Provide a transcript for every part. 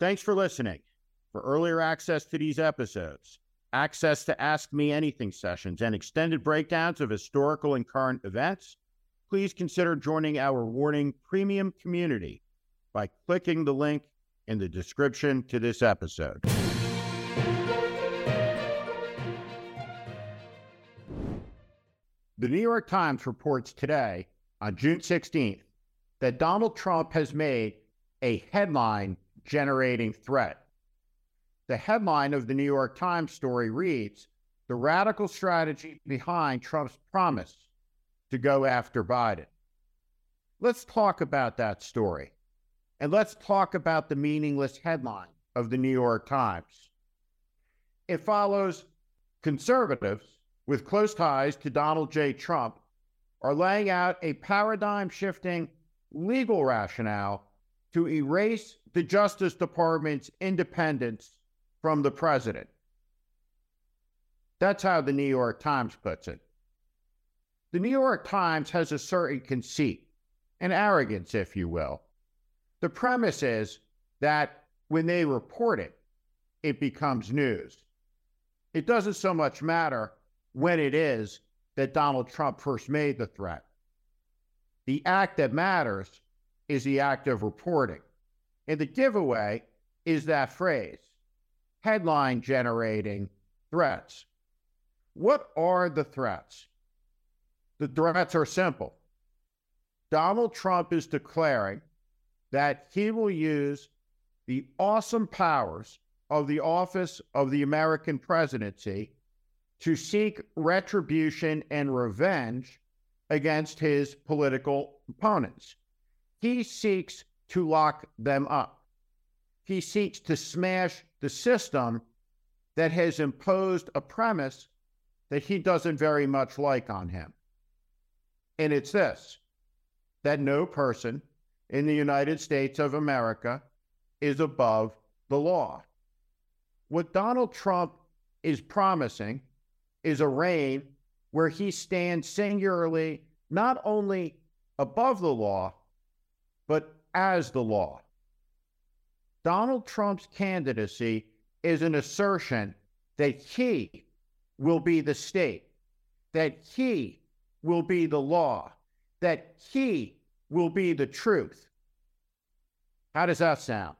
Thanks for listening. For earlier access to these episodes, access to Ask Me Anything sessions, and extended breakdowns of historical and current events, please consider joining our Warning Premium community by clicking the link in the description to this episode. The New York Times reports today, on June 16th, that Donald Trump has made a headline generating threat. The headline of the New York Times story reads The radical strategy behind Trump's promise to go after Biden. Let's talk about that story. And let's talk about the meaningless headline of the New York Times. It follows conservatives with close ties to Donald J. Trump are laying out a paradigm shifting legal rationale to erase the Justice Department's independence from the president. That's how the New York Times puts it. The New York Times has a certain conceit, an arrogance, if you will. The premise is that when they report it, it becomes news. It doesn't so much matter when it is that Donald Trump first made the threat. The act that matters is the act of reporting. And the giveaway is that phrase headline generating threats. What are the threats? The threats are simple. Donald Trump is declaring that he will use the awesome powers of the office of the American presidency to seek retribution and revenge against his political opponents. He seeks to lock them up. He seeks to smash the system that has imposed a premise that he doesn't very much like on him. And it's this that no person in the United States of America is above the law. What Donald Trump is promising is a reign where he stands singularly not only above the law, but as the law. Donald Trump's candidacy is an assertion that he will be the state, that he will be the law, that he will be the truth. How does that sound?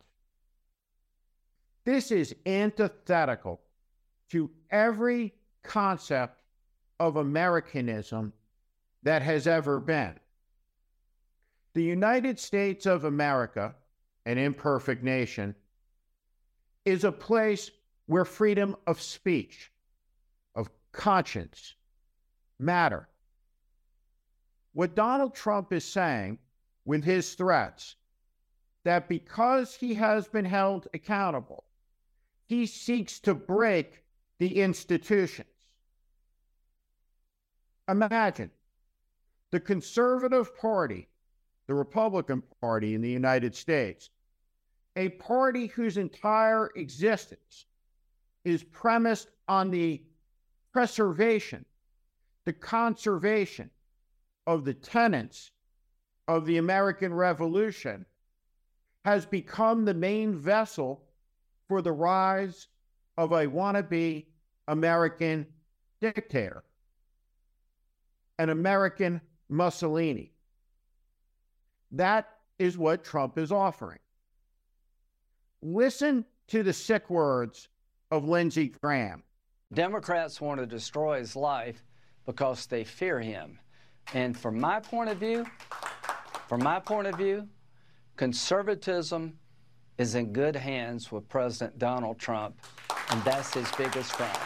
This is antithetical to every concept of Americanism that has ever been. The United States of America, an imperfect nation, is a place where freedom of speech, of conscience, matter. What Donald Trump is saying with his threats that because he has been held accountable, he seeks to break the institutions. Imagine the conservative party, the Republican Party in the United States, a party whose entire existence is premised on the preservation, the conservation of the tenets of the American Revolution, has become the main vessel for the rise of a wannabe American dictator an American Mussolini. That is what Trump is offering. Listen to the sick words of Lindsey Graham. Democrats want to destroy his life because they fear him. And from my point of view, from my point of view, conservatism is in good hands with President Donald Trump, and that's his biggest friend.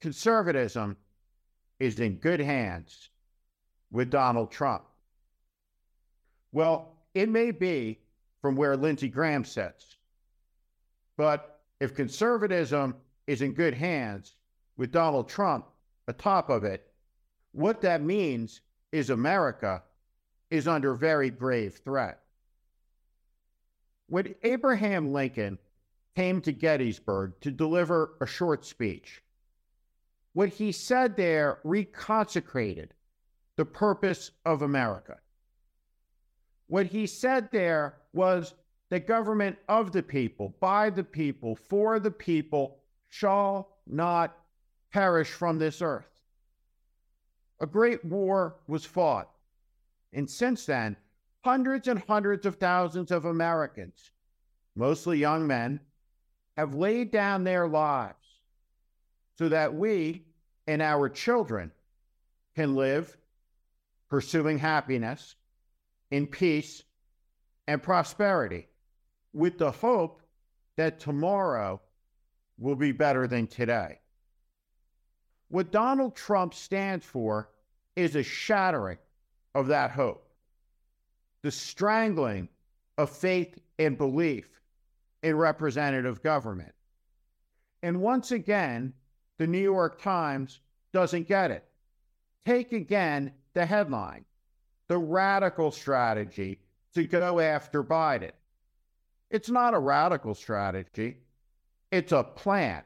Conservatism is in good hands with Donald Trump. Well, it may be from where Lindsey Graham sits, but if conservatism is in good hands with Donald Trump atop of it, what that means is America is under very grave threat. When Abraham Lincoln came to Gettysburg to deliver a short speech, what he said there reconsecrated the purpose of America. What he said there was the government of the people, by the people, for the people, shall not perish from this earth. A great war was fought. And since then, hundreds and hundreds of thousands of Americans, mostly young men, have laid down their lives so that we and our children can live pursuing happiness in peace and prosperity with the hope that tomorrow will be better than today. What Donald Trump stands for is a shattering of that hope, the strangling of faith and belief in representative government. And once again, the New York Times doesn't get it. Take again the headline the radical strategy to go after Biden. It's not a radical strategy, it's a plan,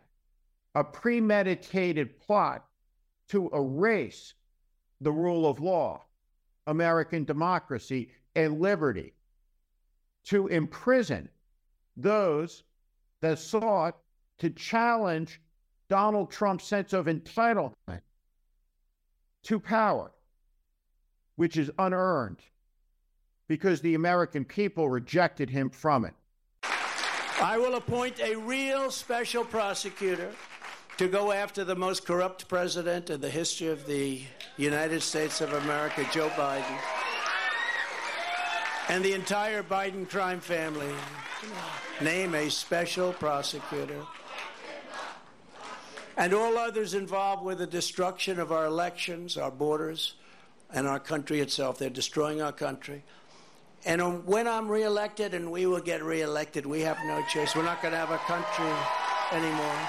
a premeditated plot to erase the rule of law, American democracy, and liberty, to imprison those that sought to challenge Donald Trump's sense of entitlement to power, which is unearned because the American people rejected him from it. I will appoint a real special prosecutor to go after the most corrupt president in the history of the United States of America, Joe Biden, and the entire Biden crime family. Name a special prosecutor. And all others involved with the destruction of our elections, our borders, and our country itself. They're destroying our country. And um, when I'm reelected, and we will get reelected, we have no choice. We're not going to have a country anymore.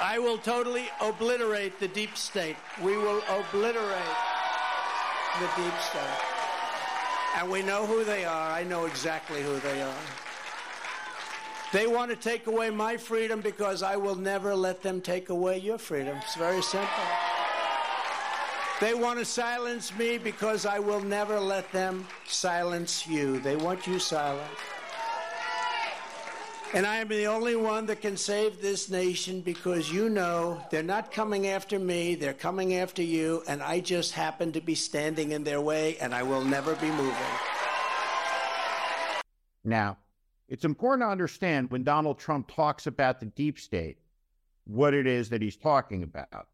I will totally obliterate the deep state. We will obliterate the deep state. And we know who they are. I know exactly who they are. They want to take away my freedom because I will never let them take away your freedom. It's very simple. They want to silence me because I will never let them silence you. They want you silent. And I am the only one that can save this nation because you know they're not coming after me, they're coming after you, and I just happen to be standing in their way, and I will never be moving. Now, it's important to understand when Donald Trump talks about the deep state, what it is that he's talking about.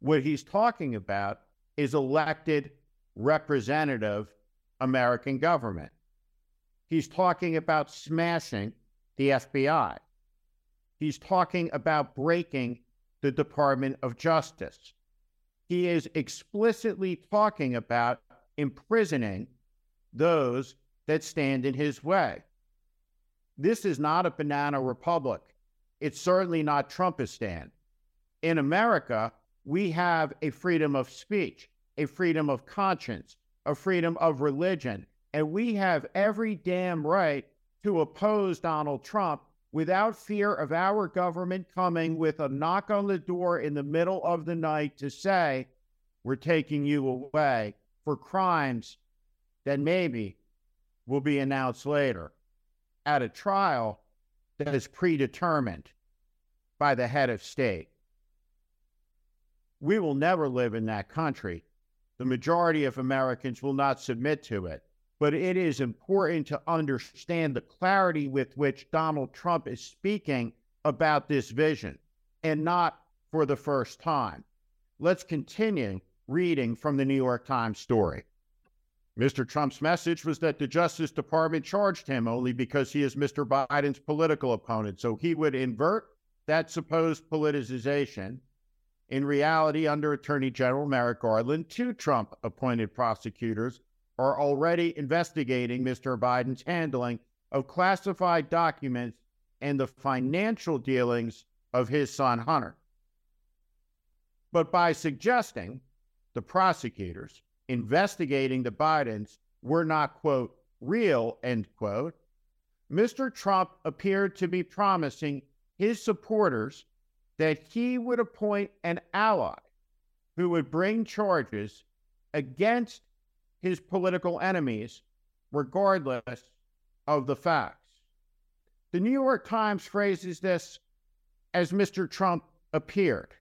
What he's talking about is elected representative American government. He's talking about smashing the FBI. He's talking about breaking the Department of Justice. He is explicitly talking about imprisoning those that stand in his way. This is not a banana republic. It's certainly not Trumpistan. In America, we have a freedom of speech, a freedom of conscience, a freedom of religion, and we have every damn right to oppose Donald Trump without fear of our government coming with a knock on the door in the middle of the night to say, we're taking you away for crimes that maybe will be announced later at a trial that is predetermined by the head of state. We will never live in that country. The majority of Americans will not submit to it but it is important to understand the clarity with which Donald Trump is speaking about this vision, and not for the first time. Let's continue reading from the New York Times story. Mr. Trump's message was that the Justice Department charged him only because he is Mr. Biden's political opponent, so he would invert that supposed politicization. In reality, under Attorney General Merrick Garland, two Trump appointed prosecutors are already investigating Mr. Biden's handling of classified documents and the financial dealings of his son Hunter. But by suggesting the prosecutors investigating the Bidens were not, quote, real, end quote, Mr. Trump appeared to be promising his supporters that he would appoint an ally who would bring charges against his political enemies, regardless of the facts. The New York Times phrases this as Mr. Trump appeared.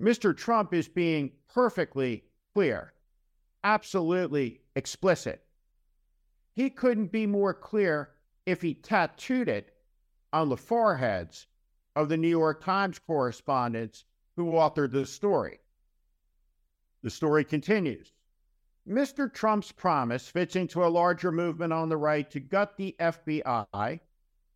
Mr. Trump is being perfectly clear, absolutely explicit. He couldn't be more clear if he tattooed it on the foreheads of the New York Times correspondents who authored the story. The story continues. Mr. Trump's promise fits into a larger movement on the right to gut the FBI,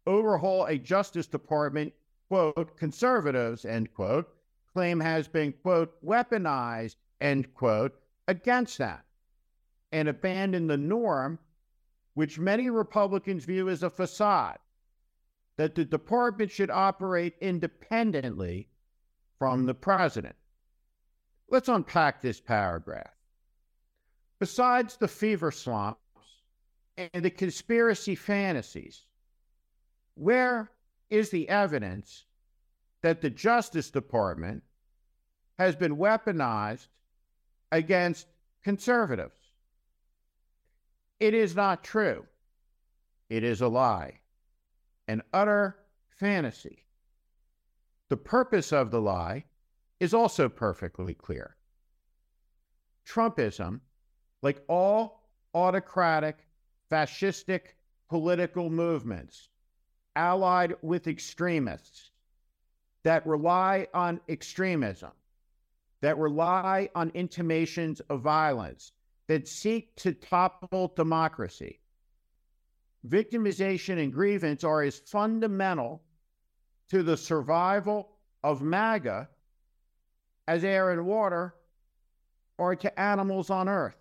overhaul a Justice Department, quote, conservatives, end quote, claim has been, quote, weaponized, end quote, against that, and abandon the norm, which many Republicans view as a facade, that the department should operate independently from mm-hmm. the president. Let's unpack this paragraph. Besides the fever slumps and the conspiracy fantasies, where is the evidence that the Justice Department has been weaponized against conservatives? It is not true. It is a lie, an utter fantasy. The purpose of the lie is also perfectly clear. Trumpism, like all autocratic, fascistic political movements allied with extremists that rely on extremism, that rely on intimations of violence, that seek to topple democracy. Victimization and grievance are as fundamental to the survival of MAGA as air and water or to animals on earth.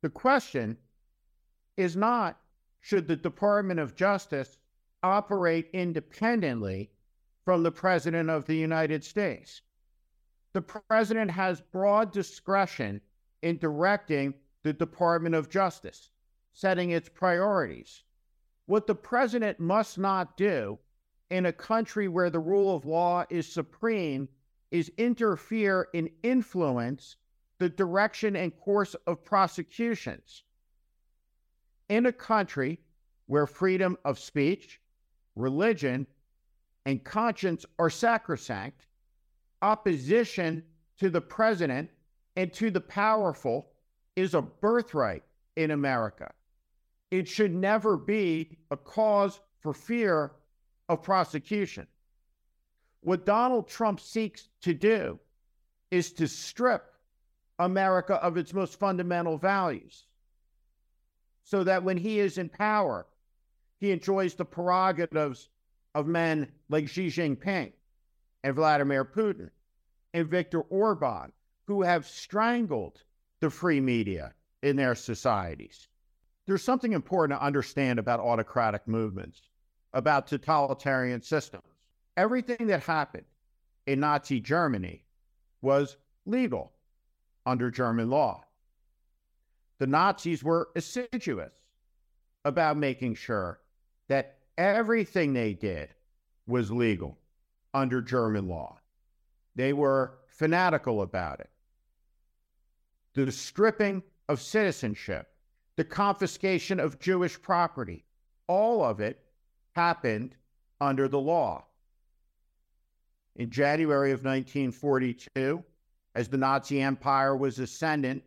The question is not should the Department of Justice operate independently from the President of the United States. The President has broad discretion in directing the Department of Justice, setting its priorities. What the President must not do in a country where the rule of law is supreme is interfere and influence the direction and course of prosecutions. In a country where freedom of speech, religion, and conscience are sacrosanct, opposition to the president and to the powerful is a birthright in America. It should never be a cause for fear of prosecution. What Donald Trump seeks to do is to strip America of its most fundamental values so that when he is in power, he enjoys the prerogatives of men like Xi Jinping and Vladimir Putin and Viktor Orban, who have strangled the free media in their societies. There's something important to understand about autocratic movements, about totalitarian systems everything that happened in Nazi Germany was legal under German law. The Nazis were assiduous about making sure that everything they did was legal under German law. They were fanatical about it. The stripping of citizenship, the confiscation of Jewish property, all of it happened under the law. In January of 1942 as the Nazi Empire was ascendant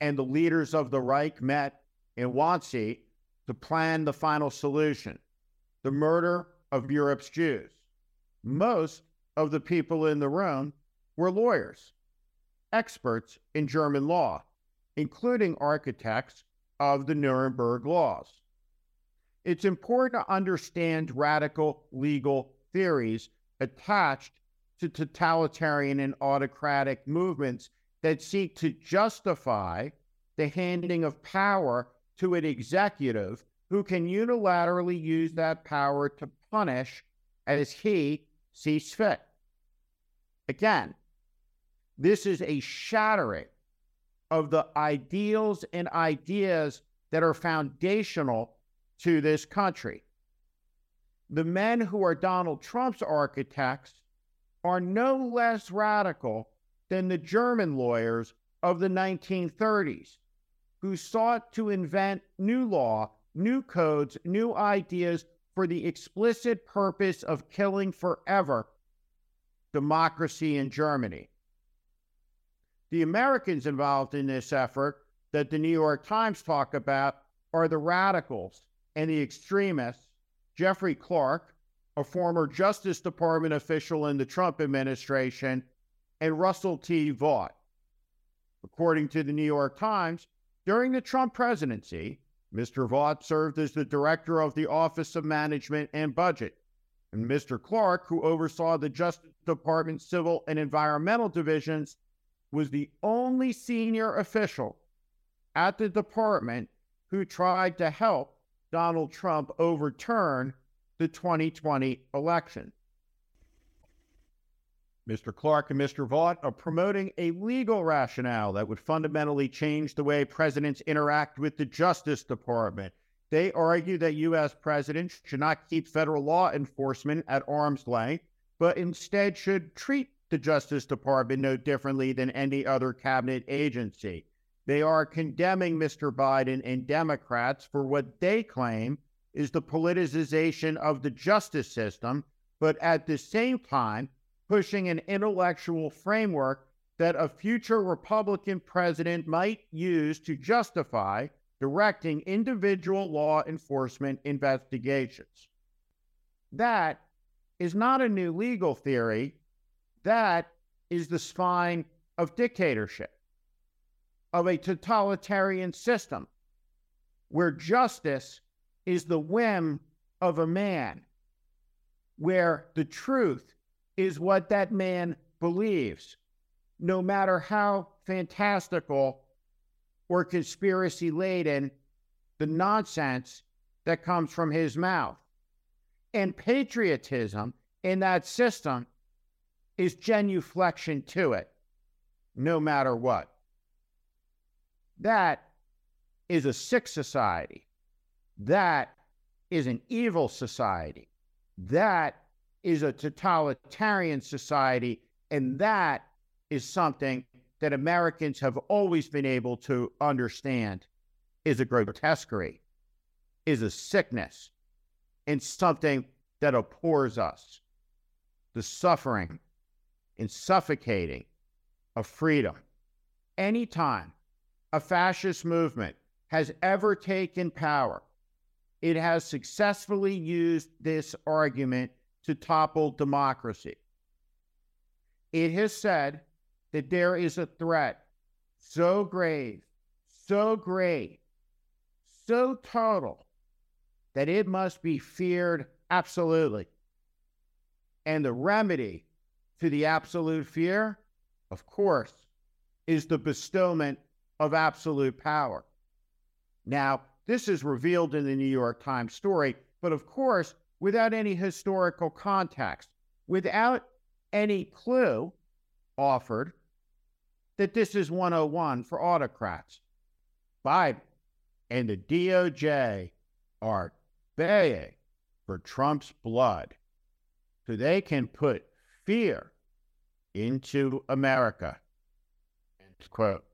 and the leaders of the Reich met in Wannsee to plan the final solution the murder of Europe's Jews. Most of the people in the room were lawyers, experts in German law, including architects of the Nuremberg laws. It's important to understand radical legal theories attached to totalitarian and autocratic movements that seek to justify the handing of power to an executive who can unilaterally use that power to punish as he sees fit. Again, this is a shattering of the ideals and ideas that are foundational to this country the men who are Donald Trump's architects are no less radical than the German lawyers of the 1930s who sought to invent new law new codes, new ideas for the explicit purpose of killing forever democracy in Germany. The Americans involved in this effort that the New York Times talk about are the radicals and the extremists, Jeffrey Clark, a former Justice Department official in the Trump administration, and Russell T. Vought. According to the New York Times, during the Trump presidency, Mr. Vought served as the director of the Office of Management and Budget, and Mr. Clark, who oversaw the Justice Department Civil and Environmental Divisions, was the only senior official at the department who tried to help Donald Trump overturn the 2020 election. Mr. Clark and Mr. Vought are promoting a legal rationale that would fundamentally change the way presidents interact with the Justice Department. They argue that U.S. presidents should not keep federal law enforcement at arm's length, but instead should treat the Justice Department no differently than any other cabinet agency. They are condemning Mr. Biden and Democrats for what they claim is the politicization of the justice system, but at the same time, pushing an intellectual framework that a future Republican president might use to justify directing individual law enforcement investigations. That is not a new legal theory. That is the spine of dictatorship of a totalitarian system where justice is the whim of a man, where the truth is what that man believes, no matter how fantastical or conspiracy laden the nonsense that comes from his mouth. And patriotism in that system is genuflection to it, no matter what. That is a sick society. That is an evil society. That is a totalitarian society. And that is something that Americans have always been able to understand is a grotesquerie, is a sickness, and something that abhors us. The suffering and suffocating of freedom. Anytime a fascist movement has ever taken power, it has successfully used this argument to topple democracy. It has said that there is a threat so grave, so great, so total that it must be feared absolutely. And the remedy to the absolute fear, of course, is the bestowment of absolute power. Now, this is revealed in the New York Times story, but of course, without any historical context, without any clue offered that this is 101 for autocrats. Biden and the DOJ are baying for Trump's blood so they can put fear into America. End quote.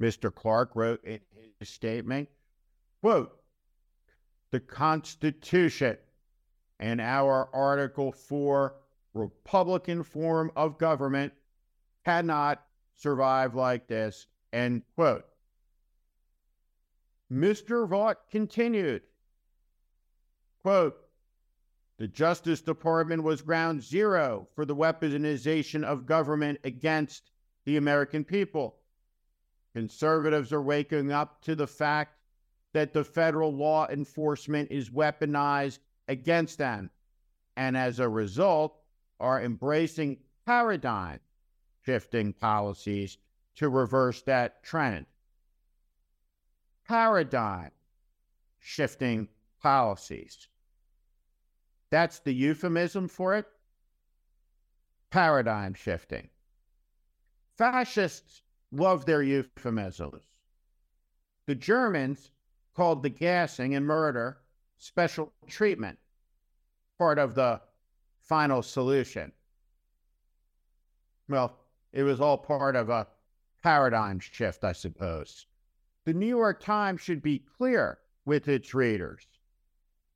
Mr. Clark wrote in his statement, quote, the Constitution and our Article 4 Republican form of government cannot survive like this, end quote. Mr. Vought continued, quote, the Justice Department was ground zero for the weaponization of government against the American people. Conservatives are waking up to the fact that the federal law enforcement is weaponized against them, and as a result, are embracing paradigm shifting policies to reverse that trend. Paradigm shifting policies. That's the euphemism for it. Paradigm shifting. Fascists love their euphemisms. The Germans called the gassing and murder special treatment, part of the final solution. Well, it was all part of a paradigm shift, I suppose. The New York Times should be clear with its readers.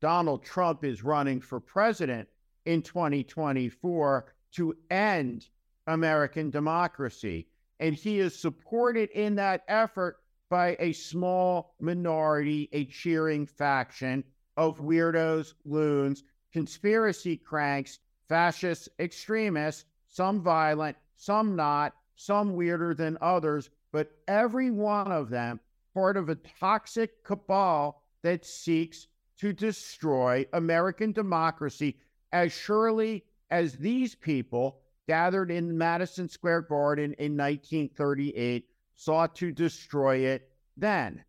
Donald Trump is running for president in 2024 to end American democracy. And he is supported in that effort by a small minority, a cheering faction of weirdos, loons, conspiracy cranks, fascist extremists, some violent, some not, some weirder than others, but every one of them part of a toxic cabal that seeks to destroy American democracy as surely as these people gathered in Madison Square Garden in 1938 sought to destroy it then.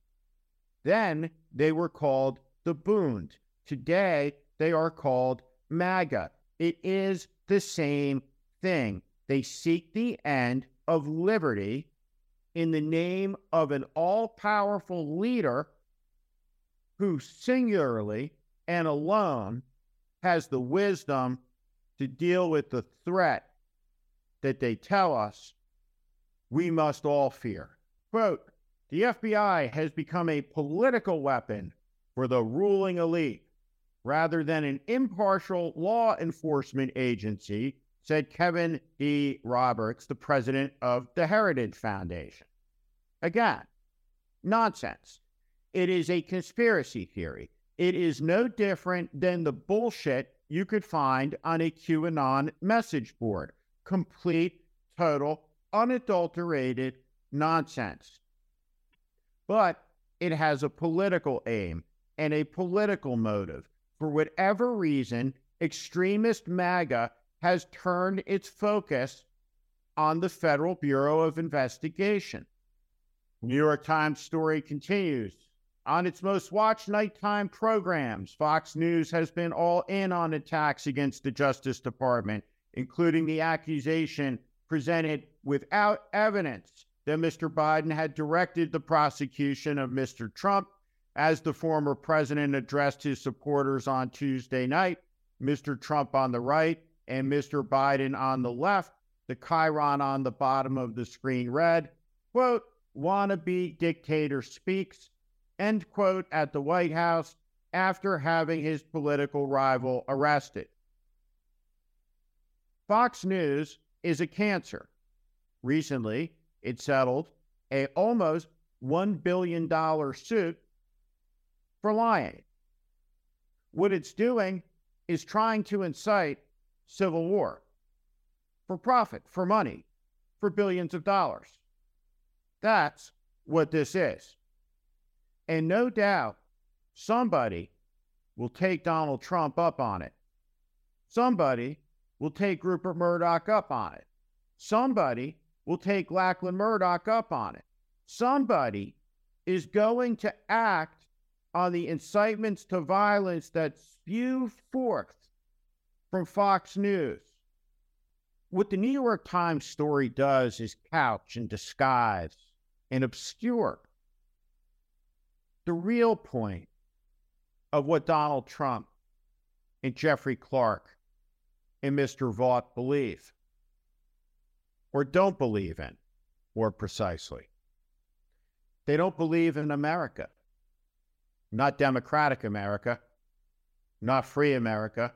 Then they were called the Bund. Today they are called MAGA. It is the same thing. They seek the end of liberty in the name of an all powerful leader who singularly and alone has the wisdom to deal with the threat that they tell us we must all fear. Quote The FBI has become a political weapon for the ruling elite rather than an impartial law enforcement agency said Kevin D. Roberts, the president of the Heritage Foundation. Again, nonsense. It is a conspiracy theory. It is no different than the bullshit you could find on a QAnon message board. Complete, total, unadulterated nonsense. But it has a political aim and a political motive. For whatever reason, extremist MAGA has turned its focus on the Federal Bureau of Investigation. New York Times story continues. On its most watched nighttime programs, Fox News has been all in on attacks against the Justice Department, including the accusation presented without evidence that Mr. Biden had directed the prosecution of Mr. Trump. As the former president addressed his supporters on Tuesday night, Mr. Trump on the right and Mr. Biden on the left. The chyron on the bottom of the screen read, quote, wannabe dictator speaks, end quote, at the White House after having his political rival arrested. Fox News is a cancer. Recently, it settled a almost $1 billion suit for lying. What it's doing is trying to incite civil war for profit, for money, for billions of dollars. That's what this is. And no doubt somebody will take Donald Trump up on it. Somebody will take Rupert Murdoch up on it. Somebody will take Lachlan Murdoch up on it. Somebody is going to act on the incitements to violence that spew forth from Fox News. What the New York Times story does is couch and disguise and obscure the real point of what Donald Trump and Jeffrey Clark and Mr. Vought believe or don't believe in, more precisely. They don't believe in America, not democratic America, not free America,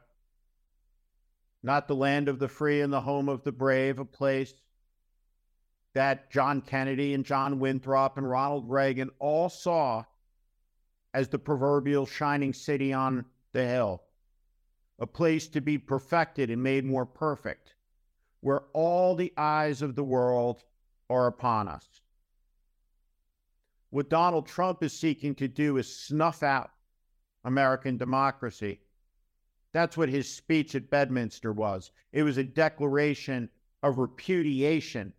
not the land of the free and the home of the brave, a place that John Kennedy and John Winthrop and Ronald Reagan all saw as the proverbial shining city on the hill, a place to be perfected and made more perfect, where all the eyes of the world are upon us. What Donald Trump is seeking to do is snuff out American democracy that's what his speech at Bedminster was. It was a declaration of repudiation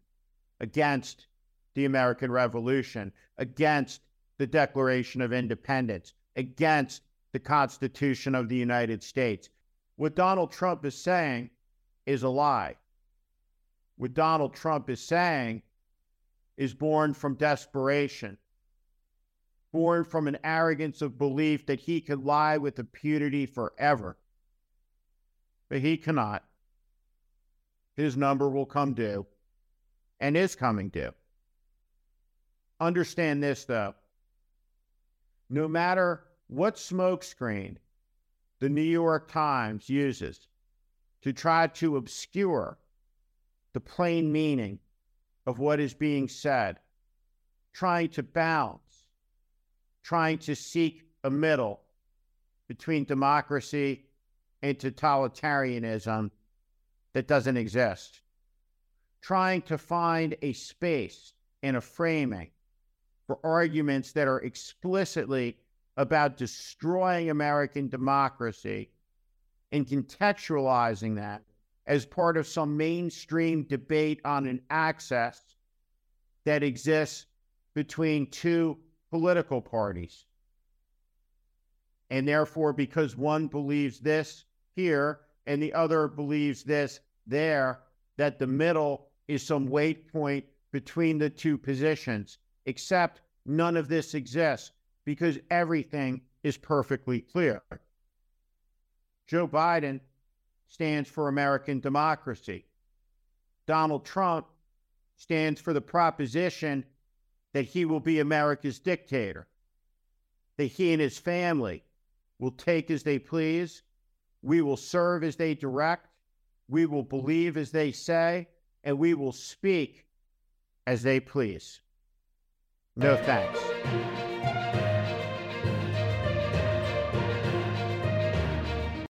against the American Revolution, against the Declaration of Independence, against the Constitution of the United States. What Donald Trump is saying is a lie. What Donald Trump is saying is born from desperation, born from an arrogance of belief that he could lie with impunity forever but he cannot. His number will come due and is coming due. Understand this, though. No matter what smokescreen the New York Times uses to try to obscure the plain meaning of what is being said, trying to balance, trying to seek a middle between democracy and totalitarianism that doesn't exist, trying to find a space and a framing for arguments that are explicitly about destroying American democracy and contextualizing that as part of some mainstream debate on an access that exists between two political parties. And therefore, because one believes this here and the other believes this there, that the middle is some weight point between the two positions except none of this exists because everything is perfectly clear. Joe Biden stands for American democracy. Donald Trump stands for the proposition that he will be America's dictator, that he and his family will take as they please, we will serve as they direct, we will believe as they say, and we will speak as they please. No thanks.